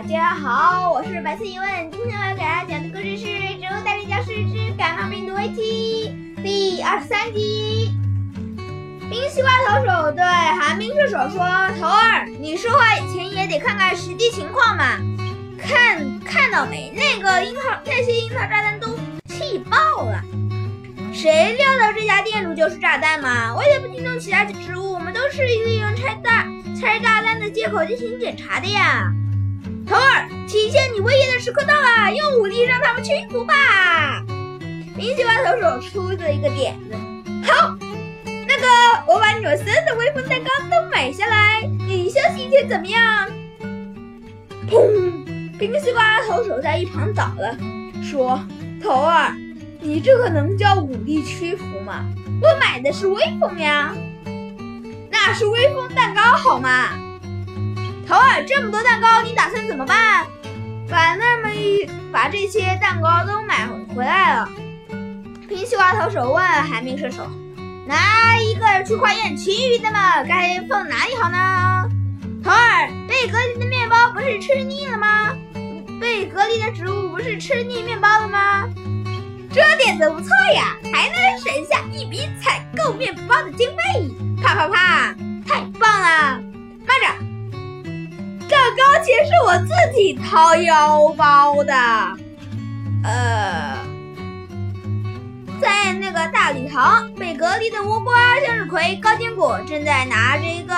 大家好，我是百思疑问。今天我要给大家讲的故事是《植物大战僵尸之感冒病毒危机》第二十三集。冰西瓜投手对寒冰射手说：“头儿，你说话以前也得看看实际情况嘛。看看到没？那个樱桃，那些樱桃炸弹都气爆了。谁料到这家店主就是炸弹嘛？为了不惊动其他植物，我们都是利用拆弹、拆炸弹的借口进行检查的呀。”头儿，体现你威严的时刻到了，用武力让他们屈服吧！冰西瓜投手出了一个点子，好，那个我把你们所有的威风蛋糕都买下来，你相信一切怎么样？砰！冰西瓜投手在一旁倒了，说：“头儿，你这个能叫武力屈服吗？我买的是威风呀，那是威风蛋糕好吗？”头儿，这么多蛋糕，你打算怎么办？把那么一把这些蛋糕都买回来了。冰西瓜投手问寒冰射手：“拿一个去化验，其余的嘛，该放哪里好呢？”头儿，被隔离的面包不是吃腻了吗？被隔离的植物不是吃腻面包了吗？这点子不错呀，还能省下一笔采购面包的经费。啪啪啪，太棒了！慢着。这高钱是我自己掏腰包的，呃，在那个大礼堂，被隔离的倭瓜、向日葵、高坚果正在拿着一个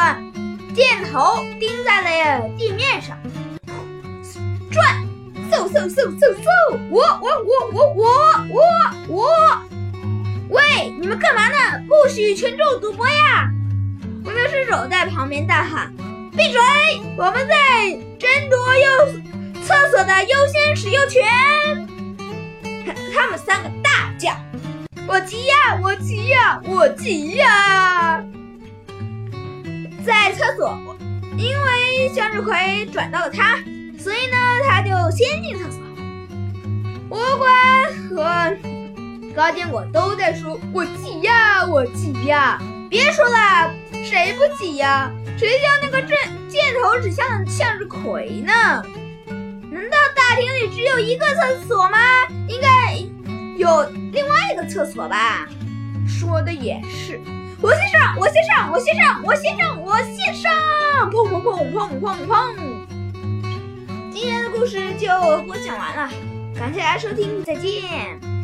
箭头钉在了地面上，转，嗖嗖嗖嗖嗖，我我我我我我我，喂，你们干嘛呢？不许群众赌博呀！无名射手在旁边大喊。闭嘴！我们在争夺优厕所的优先使用权。他们三个大叫：“我急呀！我急呀！我急呀！”在厕所，因为向日葵转到了他，所以呢，他就先进厕所。倭瓜和高坚果都在说：“我急呀！我急呀！”别说了，谁不急呀？谁叫那个箭箭头指向向日葵呢？难道大厅里只有一个厕所吗？应该有另外一个厕所吧？说的也是。我先上，我先上，我先上，我先上，我先上！砰砰砰砰砰砰！今天的故事就播讲完了，感谢大家收听，再见。